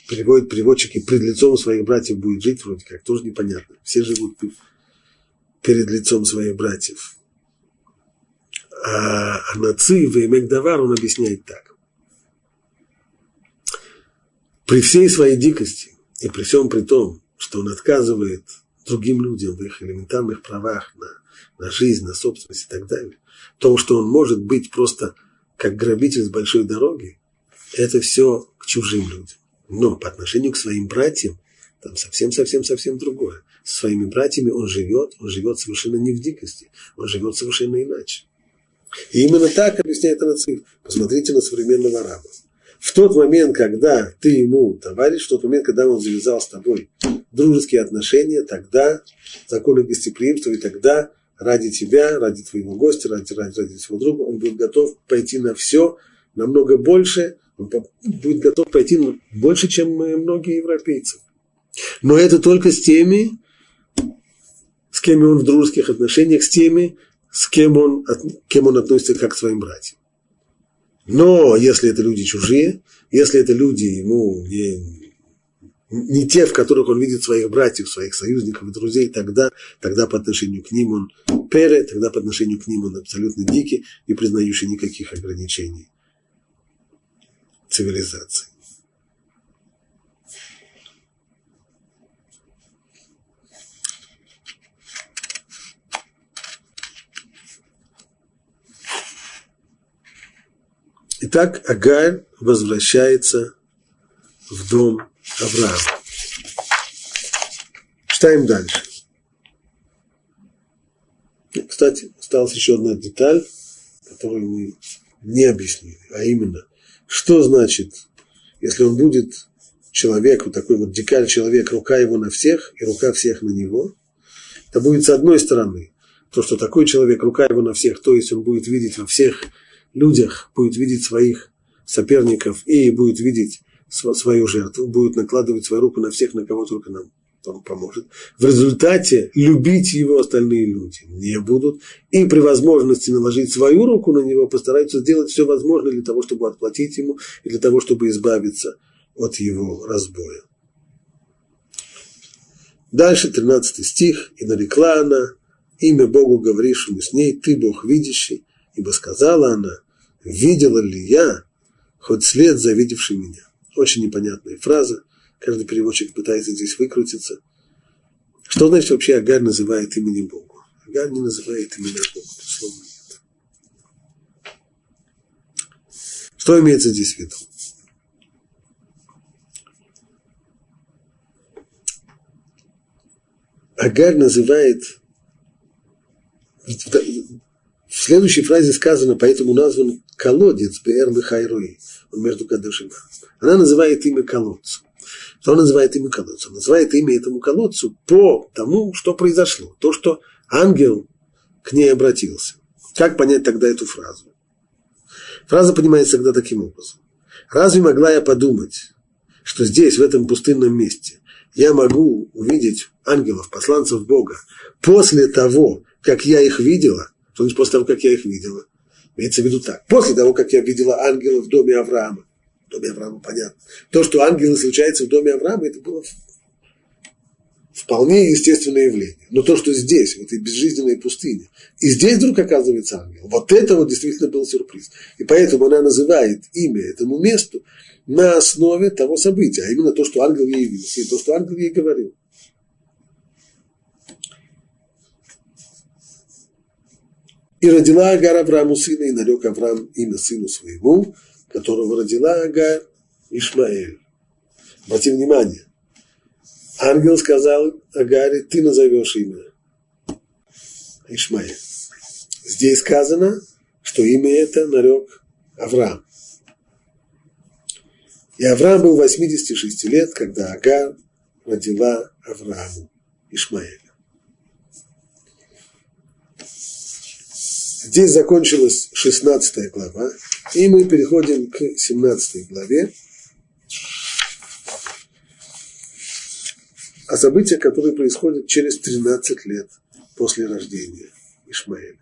переводят переводчики, пред лицом своих братьев будет жить, вроде как, тоже непонятно. Все живут перед лицом своих братьев. А, а Наци в Эмекдавар он объясняет так. При всей своей дикости и при всем при том, что он отказывает другим людям в их элементарных правах на, на жизнь, на собственность и так далее, то, что он может быть просто как грабитель с большой дороги, это все к чужим людям. Но по отношению к своим братьям, там совсем-совсем-совсем другое. Со своими братьями он живет, он живет совершенно не в дикости, он живет совершенно иначе. И именно так объясняет Анациф. Посмотрите на современного араба. В тот момент, когда ты ему товарищ, в тот момент, когда он завязал с тобой дружеские отношения, тогда законы гостеприимства, и тогда ради тебя, ради твоего гостя, ради, ради, ради своего друга, он будет готов пойти на все, намного больше, он будет готов пойти больше, чем многие европейцы. Но это только с теми, с кем он в дружеских отношениях, с теми, с кем он, кем он относится как к своим братьям. Но если это люди чужие, если это люди ему не, не те, в которых он видит своих братьев, своих союзников и друзей, тогда, тогда по отношению к ним он пере, тогда по отношению к ним он абсолютно дикий, не признающий никаких ограничений цивилизаций. Итак, Агарь возвращается в дом Авраама. Читаем дальше. Кстати, осталась еще одна деталь, которую мы не объяснили, а именно, что значит, если он будет человек, вот такой вот дикарь человек, рука его на всех и рука всех на него, это будет с одной стороны то, что такой человек, рука его на всех, то есть он будет видеть во всех людях, будет видеть своих соперников и будет видеть свою жертву, будет накладывать свою руку на всех, на кого только нам поможет. В результате любить его остальные люди не будут. И при возможности наложить свою руку на него постараются сделать все возможное для того, чтобы отплатить ему и для того, чтобы избавиться от его разбоя. Дальше 13 стих. «И нарекла она имя Богу, говорившему с ней, ты Бог видящий, ибо сказала она, видела ли я хоть след завидевший меня. Очень непонятная фраза. Каждый переводчик пытается здесь выкрутиться. Что значит вообще Агарь называет имени Богу? Агарь не называет имена Богу, безусловно нет. Что имеется здесь в виду? Агарь называет в следующей фразе сказано, поэтому назван колодец Беэр Хайруи, он между Кадыш Она называет имя колодцу. Что она называет имя колодцу? Она называет имя этому колодцу по тому, что произошло. То, что ангел к ней обратился. Как понять тогда эту фразу? Фраза понимается тогда таким образом. Разве могла я подумать, что здесь, в этом пустынном месте, я могу увидеть ангелов, посланцев Бога, после того, как я их видела, что значит после того, как я их видела? Имеется в виду так. После того, как я видела ангелов в доме Авраама. В доме Авраама понятно. То, что ангелы случаются в доме Авраама, это было вполне естественное явление. Но то, что здесь, в этой безжизненной пустыне, и здесь вдруг оказывается ангел, вот это вот действительно был сюрприз. И поэтому она называет имя этому месту на основе того события, а именно то, что ангел ей явился, и то, что ангел ей говорил. И родила Агар Аврааму сына, и нарек Авраам имя сыну своему, которого родила Агар Ишмаэль. Обрати внимание, ангел сказал Агаре, ты назовешь имя Ишмаэль. Здесь сказано, что имя это нарек Авраам. И Авраам был 86 лет, когда Агар родила Аврааму Ишмаэля. Здесь закончилась 16 глава, и мы переходим к 17 главе. О событиях, которые происходят через 13 лет после рождения Ишмаэля.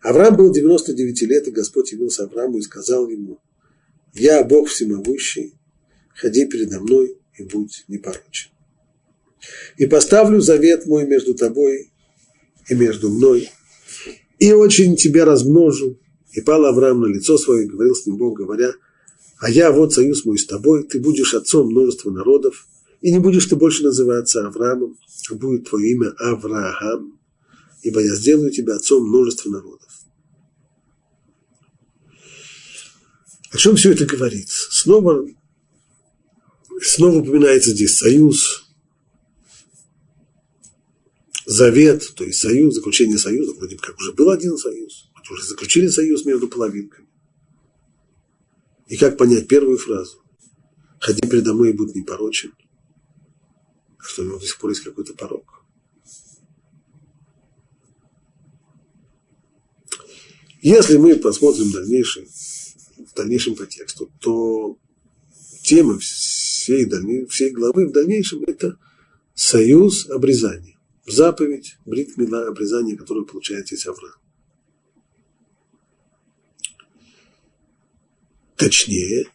Авраам был 99 лет, и Господь явился Аврааму и сказал ему, «Я Бог всемогущий, ходи передо мной и будь непорочен. И поставлю завет мой между тобой и между мной, и очень тебя размножу. И пал Авраам на лицо свое и говорил с ним Бог, говоря, а я вот союз мой с тобой, ты будешь отцом множества народов, и не будешь ты больше называться Авраамом, а будет твое имя Авраам, ибо я сделаю тебя отцом множества народов. О чем все это говорит? Снова, снова упоминается здесь союз, завет, то есть союз, заключение союза, вроде как уже был один союз, уже заключили союз между половинками. И как понять первую фразу? Ходи передо мной и будь непорочен. Что у него до сих пор есть какой-то порог. Если мы посмотрим дальнейший, в дальнейшем по тексту, то тема всей, дальней, всей главы в дальнейшем – это союз обрезания заповедь, брит мила, обрезание, которое получает здесь Авраам. Точнее,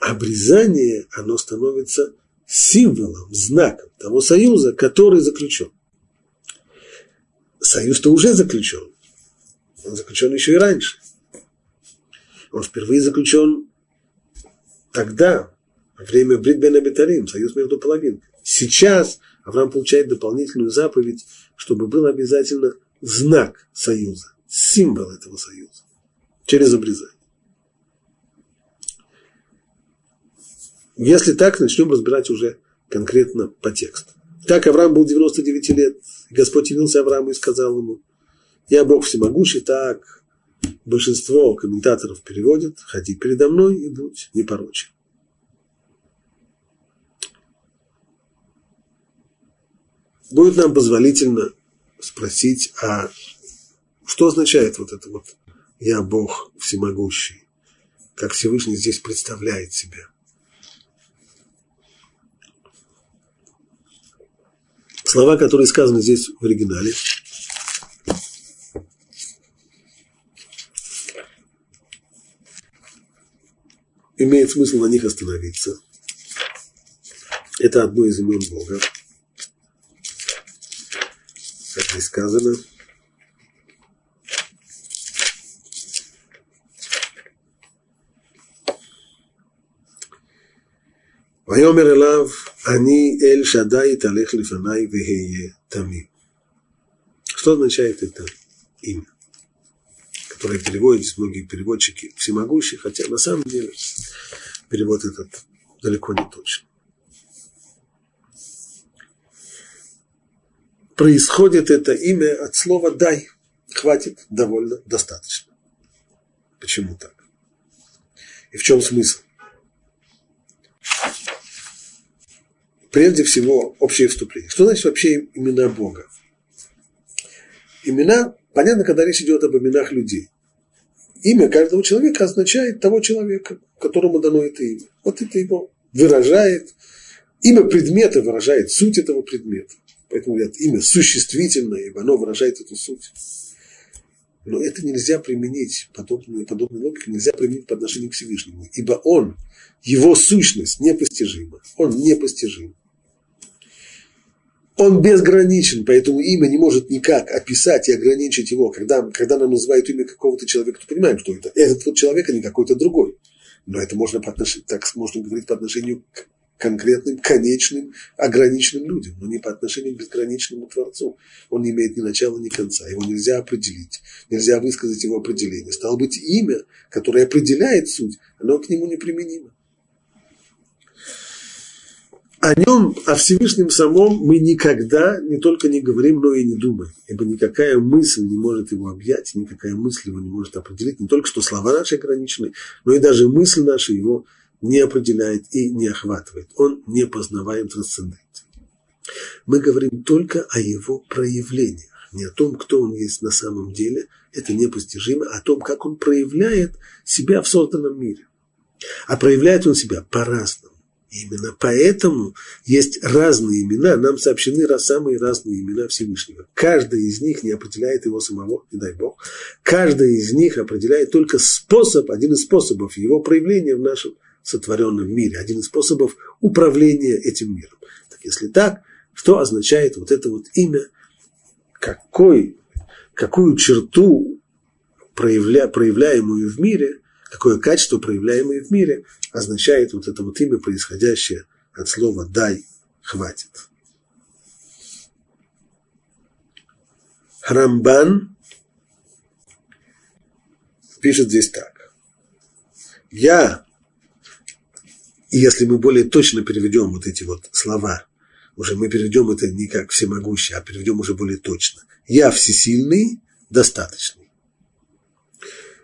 обрезание, оно становится символом, знаком того союза, который заключен. Союз-то уже заключен. Он заключен еще и раньше. Он впервые заключен тогда, во время Брит Бен Абитарим, союз между половинками, сейчас Авраам получает дополнительную заповедь, чтобы был обязательно знак союза, символ этого союза, через обрезание. Если так, начнем разбирать уже конкретно по тексту. Так Авраам был 99 лет, Господь явился Аврааму и сказал ему, я Бог всемогущий, так большинство комментаторов переводят, ходи передо мной и будь непорочен. Будет нам позволительно спросить, а что означает вот это вот «я Бог всемогущий», как Всевышний здесь представляет себя – Слова, которые сказаны здесь в оригинале, имеет смысл на них остановиться. Это одно из имен Бога. Как здесь сказано. ויאמר אליו אני אל שדי תלך לפניי ואהיה תמים. Что означает это имя? Которое переводят многие переводчики всемогущие, хотя на самом деле перевод этот далеко не точен. Происходит это имя от слова «дай». Хватит, довольно, достаточно. Почему так? И в чем смысл? Прежде всего общее вступление. Что значит вообще имена Бога? Имена, понятно, когда речь идет об именах людей. Имя каждого человека означает того человека, которому дано это имя. Вот это его выражает. Имя предмета выражает суть этого предмета. Поэтому говорят, имя существительное, ибо оно выражает эту суть. Но это нельзя применить, подобную, подобную логику нельзя применить по отношению к Всевышнему. Ибо он, его сущность непостижима. Он непостижим он безграничен, поэтому имя не может никак описать и ограничить его. Когда, когда нам называют имя какого-то человека, то понимаем, что это этот вот человек, а не какой-то другой. Но это можно, по отношению, так можно говорить по отношению к конкретным, конечным, ограниченным людям, но не по отношению к безграничному Творцу. Он не имеет ни начала, ни конца. Его нельзя определить, нельзя высказать его определение. Стало быть, имя, которое определяет суть, оно к нему неприменимо о нем, о Всевышнем самом мы никогда не только не говорим, но и не думаем. Ибо никакая мысль не может его объять, никакая мысль его не может определить. Не только что слова наши ограничены, но и даже мысль наша его не определяет и не охватывает. Он не познаваем трансцендентен. Мы говорим только о его проявлениях, не о том, кто он есть на самом деле, это непостижимо, а о том, как он проявляет себя в созданном мире. А проявляет он себя по-разному. Именно поэтому есть разные имена, нам сообщены самые разные имена Всевышнего. Каждая из них не определяет его самого, не дай Бог. Каждая из них определяет только способ, один из способов его проявления в нашем сотворенном мире, один из способов управления этим миром. Так если так, что означает вот это вот имя, какой, какую черту проявля, проявляемую в мире – какое качество, проявляемое в мире, означает вот это вот имя, происходящее от слова «дай», «хватит». Рамбан пишет здесь так. Я, если мы более точно переведем вот эти вот слова, уже мы переведем это не как всемогущий, а переведем уже более точно. Я всесильный, достаточный.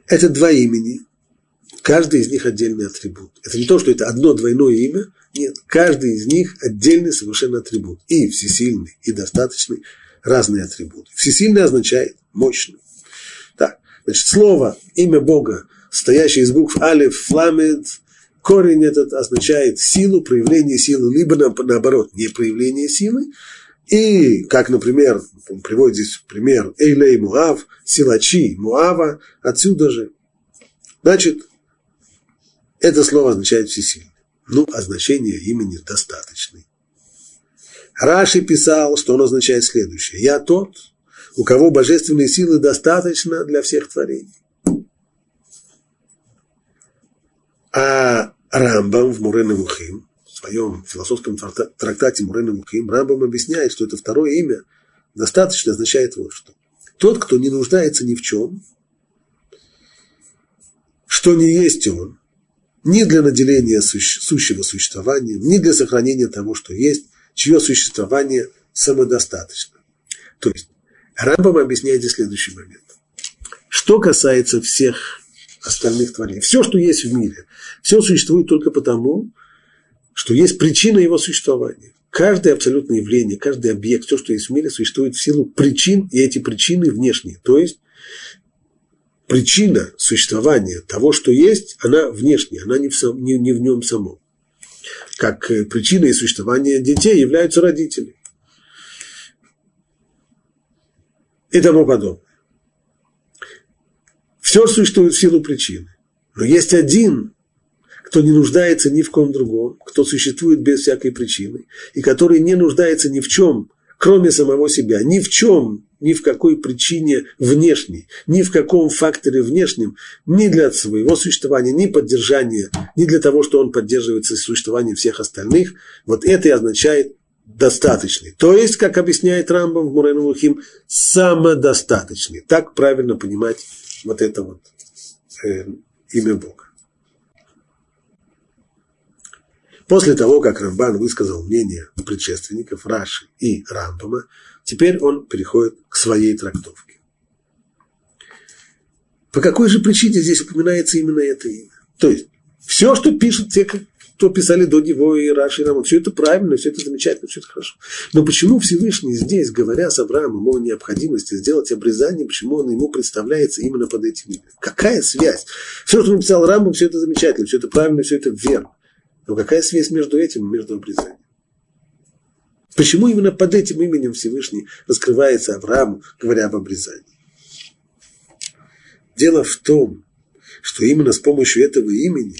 Это два имени, Каждый из них отдельный атрибут. Это не то, что это одно двойное имя. Нет, каждый из них отдельный совершенно атрибут. И всесильный, и достаточный разные атрибуты. Всесильный означает мощный. Так, значит, слово, имя Бога, стоящее из букв Алиф, Фламед, корень этот означает силу, проявление силы, либо наоборот, не проявление силы. И, как, например, он приводит здесь пример Эйлей Муав, силачи Муава, отсюда же. Значит, это слово означает всесильный. Ну, а значение имени достаточный. Раши писал, что оно означает следующее. Я тот, у кого божественной силы достаточно для всех творений. А Рамбам в Мурена Мухим, в своем философском трактате Мурена Мухим, Рамбам объясняет, что это второе имя достаточно означает вот что. Тот, кто не нуждается ни в чем, что не есть он, ни для наделения сущего существования, ни для сохранения того, что есть, чье существование самодостаточно. То есть Рамбам объясняет здесь следующий момент. Что касается всех остальных творений, все, что есть в мире, все существует только потому, что есть причина его существования. Каждое абсолютное явление, каждый объект, все, что есть в мире, существует в силу причин, и эти причины внешние. То есть причина существования того, что есть, она внешняя, она не в, сам, не, не в нем самом. Как э, причиной существования детей являются родители. И тому подобное. Все существует в силу причины. Но есть один, кто не нуждается ни в ком другом, кто существует без всякой причины, и который не нуждается ни в чем, кроме самого себя, ни в чем, ни в какой причине внешней, ни в каком факторе внешнем, ни для своего существования, ни поддержания, ни для того, что он поддерживает существование всех остальных, вот это и означает достаточный. То есть, как объясняет Рамбам в Мурену Мухим, самодостаточный. Так правильно понимать вот это вот э, имя Бога. После того, как Рамбан высказал мнение предшественников Раши и Рамбама, теперь он переходит к своей трактовке. По какой же причине здесь упоминается именно это имя? То есть, все, что пишут те, кто писали до него и Раши и Рамбам, все это правильно, все это замечательно, все это хорошо. Но почему Всевышний здесь, говоря с Авраамом о необходимости сделать обрезание, почему он ему представляется именно под этим именем? Какая связь? Все, что написал Рамбам, все это замечательно, все это правильно, все это верно. Но какая связь между этим и между обрезанием? Почему именно под этим именем Всевышний раскрывается Аврааму, говоря об обрезании? Дело в том, что именно с помощью этого имени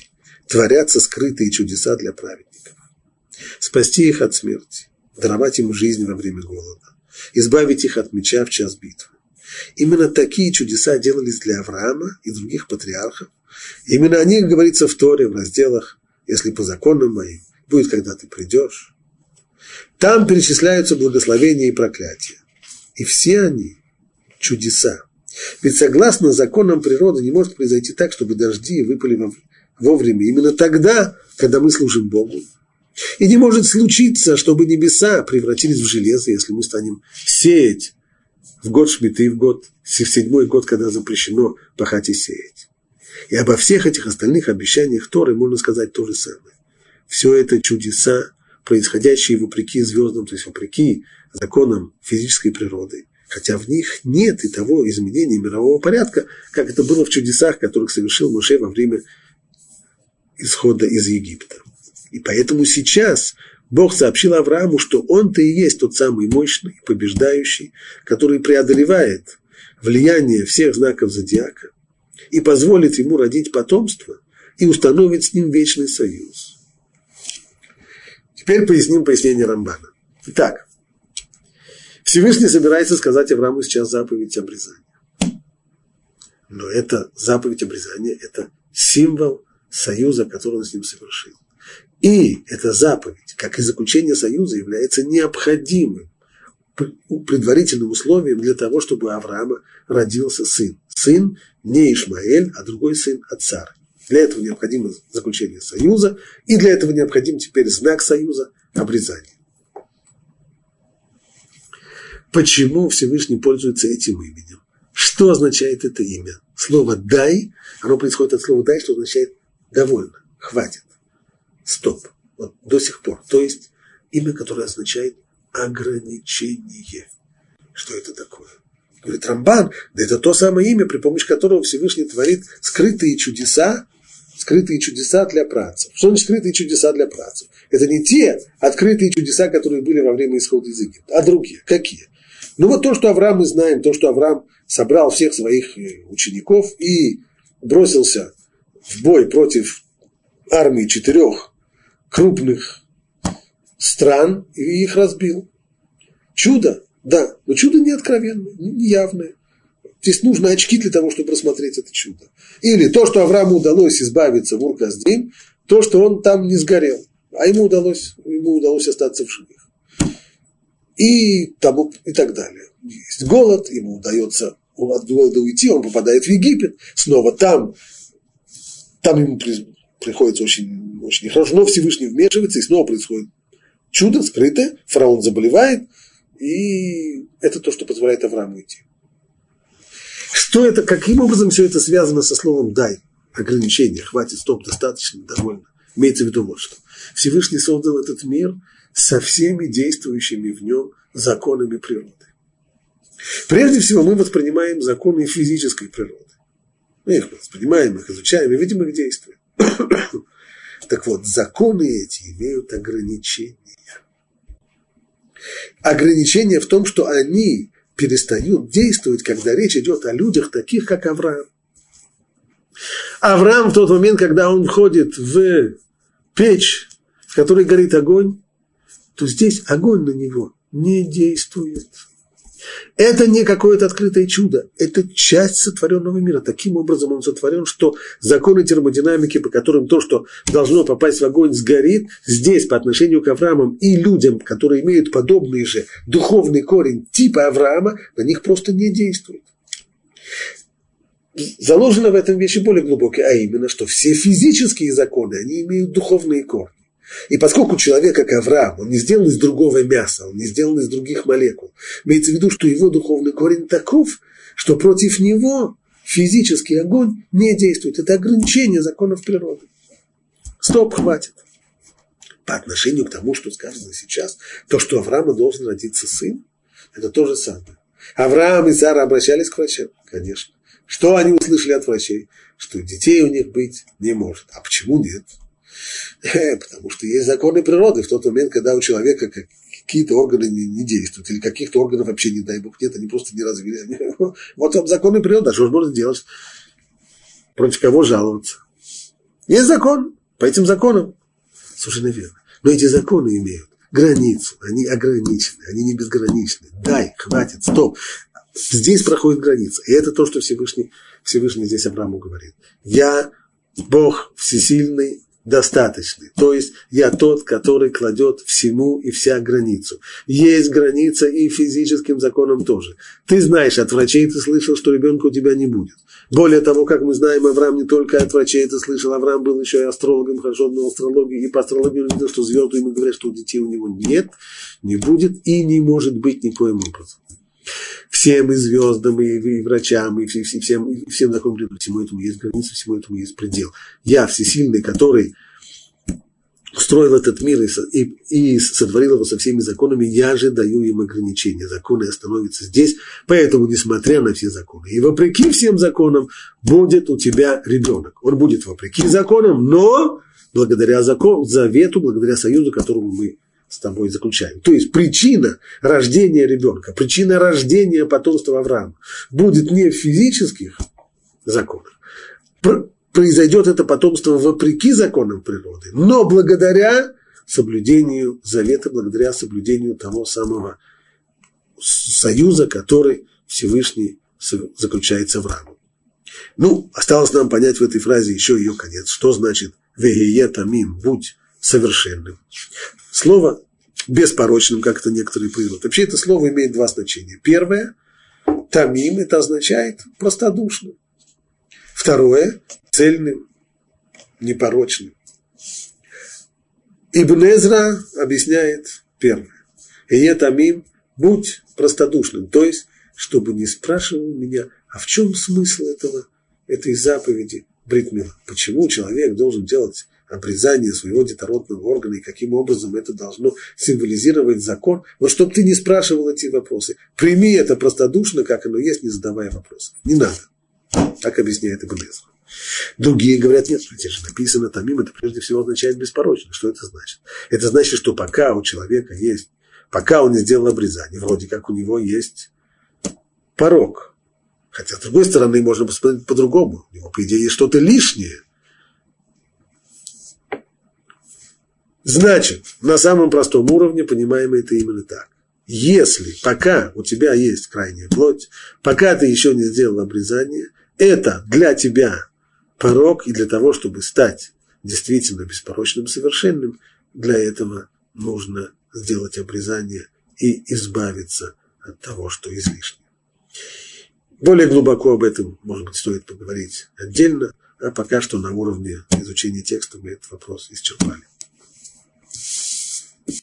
творятся скрытые чудеса для праведников. Спасти их от смерти, даровать им жизнь во время голода, избавить их от меча в час битвы. Именно такие чудеса делались для Авраама и других патриархов. Именно о них говорится в Торе в разделах если по законам моим, будет, когда ты придешь. Там перечисляются благословения и проклятия. И все они чудеса. Ведь согласно законам природы не может произойти так, чтобы дожди выпали вовремя. Именно тогда, когда мы служим Богу. И не может случиться, чтобы небеса превратились в железо, если мы станем сеять в год шмиты, в год, в седьмой год, когда запрещено пахать и сеять. И обо всех этих остальных обещаниях Торы можно сказать то же самое. Все это чудеса, происходящие вопреки звездам, то есть вопреки законам физической природы. Хотя в них нет и того изменения мирового порядка, как это было в чудесах, которых совершил Моше во время исхода из Египта. И поэтому сейчас Бог сообщил Аврааму, что он-то и есть тот самый мощный, побеждающий, который преодолевает влияние всех знаков зодиака, и позволит ему родить потомство и установит с ним вечный союз. Теперь поясним пояснение Рамбана. Итак, Всевышний собирается сказать Аврааму сейчас заповедь обрезания. Но это заповедь обрезания, это символ союза, который он с ним совершил. И эта заповедь, как и заключение союза, является необходимым предварительным условием для того, чтобы у Авраама родился сын. Сын не Ишмаэль, а другой сын от Сары. Для этого необходимо заключение союза, и для этого необходим теперь знак союза – обрезание. Почему Всевышний пользуется этим именем? Что означает это имя? Слово «дай», оно происходит от слова «дай», что означает «довольно», «хватит», «стоп», вот, до сих пор. То есть имя, которое означает ограничение. Что это такое? Говорит Рамбан, да это то самое имя, при помощи которого Всевышний творит скрытые чудеса, скрытые чудеса для працев. Что значит скрытые чудеса для працев? Это не те открытые чудеса, которые были во время исхода из Египта, а другие. Какие? Ну вот то, что Авраам мы знаем, то, что Авраам собрал всех своих э, учеников и бросился в бой против армии четырех крупных стран и их разбил. Чудо, да, но чудо не откровенное, не явное. Здесь нужны очки для того, чтобы рассмотреть это чудо. Или то, что Аврааму удалось избавиться в Урказдим, то, что он там не сгорел, а ему удалось, ему удалось остаться в живых. И, тому, и так далее. Есть голод, ему удается от голода уйти, он попадает в Египет, снова там, там ему приходится очень, очень нехорошо, но Всевышний вмешивается, и снова происходит чудо скрытое, фараон заболевает, и это то, что позволяет Аврааму идти. Что это, каким образом все это связано со словом «дай», ограничение, хватит, стоп, достаточно, довольно. Имеется в виду вот что. Всевышний создал этот мир со всеми действующими в нем законами природы. Прежде всего мы воспринимаем законы физической природы. Мы их воспринимаем, их изучаем и видим их действия. так вот, законы эти имеют ограничения. Ограничения в том, что они перестают действовать, когда речь идет о людях, таких как Авраам. Авраам в тот момент, когда он входит в печь, в которой горит огонь, то здесь огонь на него не действует. Это не какое-то открытое чудо, это часть сотворенного мира. Таким образом он сотворен, что законы термодинамики, по которым то, что должно попасть в огонь, сгорит, здесь по отношению к Авраамам и людям, которые имеют подобный же духовный корень типа Авраама, на них просто не действует. Заложено в этом вещи более глубокие, а именно, что все физические законы, они имеют духовные корни. И поскольку человек, как Авраам, он не сделан из другого мяса, он не сделан из других молекул, имеется в виду, что его духовный корень таков, что против него физический огонь не действует. Это ограничение законов природы. Стоп, хватит. По отношению к тому, что сказано сейчас, то, что Авраама должен родиться сын, это то же самое. Авраам и Сара обращались к врачам, конечно. Что они услышали от врачей? Что детей у них быть не может. А почему нет? Потому что есть законы природы. В тот момент, когда у человека какие-то органы не, не действуют, или каких-то органов вообще, не дай бог, нет, они просто не развили. Вот там законы природы, а что же можно делать? Против кого жаловаться? Есть закон, по этим законам. Совершенно верно. Но эти законы имеют границу, они ограничены, они не безграничны. Дай, хватит, стоп. Здесь проходит граница. И это то, что Всевышний, Всевышний здесь Аврааму говорит. Я Бог всесильный, достаточный. То есть я тот, который кладет всему и вся границу. Есть граница и физическим законам тоже. Ты знаешь, от врачей ты слышал, что ребенка у тебя не будет. Более того, как мы знаем, Авраам не только от врачей это слышал, Авраам был еще и астрологом, хорошо знал астрологию, и по астрологии он видел, что звезды ему говорят, что у детей у него нет, не будет и не может быть никоим образом всем и звездам, и, и врачам, и, и, всем, и всем законам всему этому есть граница, всему этому есть предел. Я всесильный, который устроил этот мир и, и, сотворил его со всеми законами, я же даю им ограничения. Законы остановятся здесь, поэтому, несмотря на все законы, и вопреки всем законам, будет у тебя ребенок. Он будет вопреки законам, но благодаря закону, завету, благодаря союзу, которому мы с тобой заключаем. То есть причина рождения ребенка, причина рождения потомства Авраама будет не в физических законах. Произойдет это потомство вопреки законам природы, но благодаря соблюдению завета, благодаря соблюдению того самого союза, который Всевышний заключает с Авраамом. Ну, осталось нам понять в этой фразе еще ее конец. Что значит «вегие тамим» – «будь совершенным». Слово беспорочным, как это некоторые приводят. Вообще это слово имеет два значения. Первое – тамим – это означает простодушным. Второе – цельным, непорочным. Ибн Эзра объясняет первое. И тамим – будь простодушным, то есть, чтобы не спрашивал меня, а в чем смысл этого, этой заповеди Бритмила? Почему человек должен делать обрезание своего детородного органа и каким образом это должно символизировать закон. Вот чтобы ты не спрашивал эти вопросы, прими это простодушно, как оно есть, не задавая вопросов. Не надо. Так объясняет Ибн Другие говорят, нет, здесь же написано тамим, это прежде всего означает беспорочно. Что это значит? Это значит, что пока у человека есть, пока он не сделал обрезание, вроде как у него есть порог. Хотя, с другой стороны, можно посмотреть по-другому. У него, по идее, есть что-то лишнее – Значит, на самом простом уровне понимаем это именно так. Если пока у тебя есть крайняя плоть, пока ты еще не сделал обрезание, это для тебя порог и для того, чтобы стать действительно беспорочным, совершенным, для этого нужно сделать обрезание и избавиться от того, что излишне. Более глубоко об этом, может быть, стоит поговорить отдельно, а пока что на уровне изучения текста мы этот вопрос исчерпали.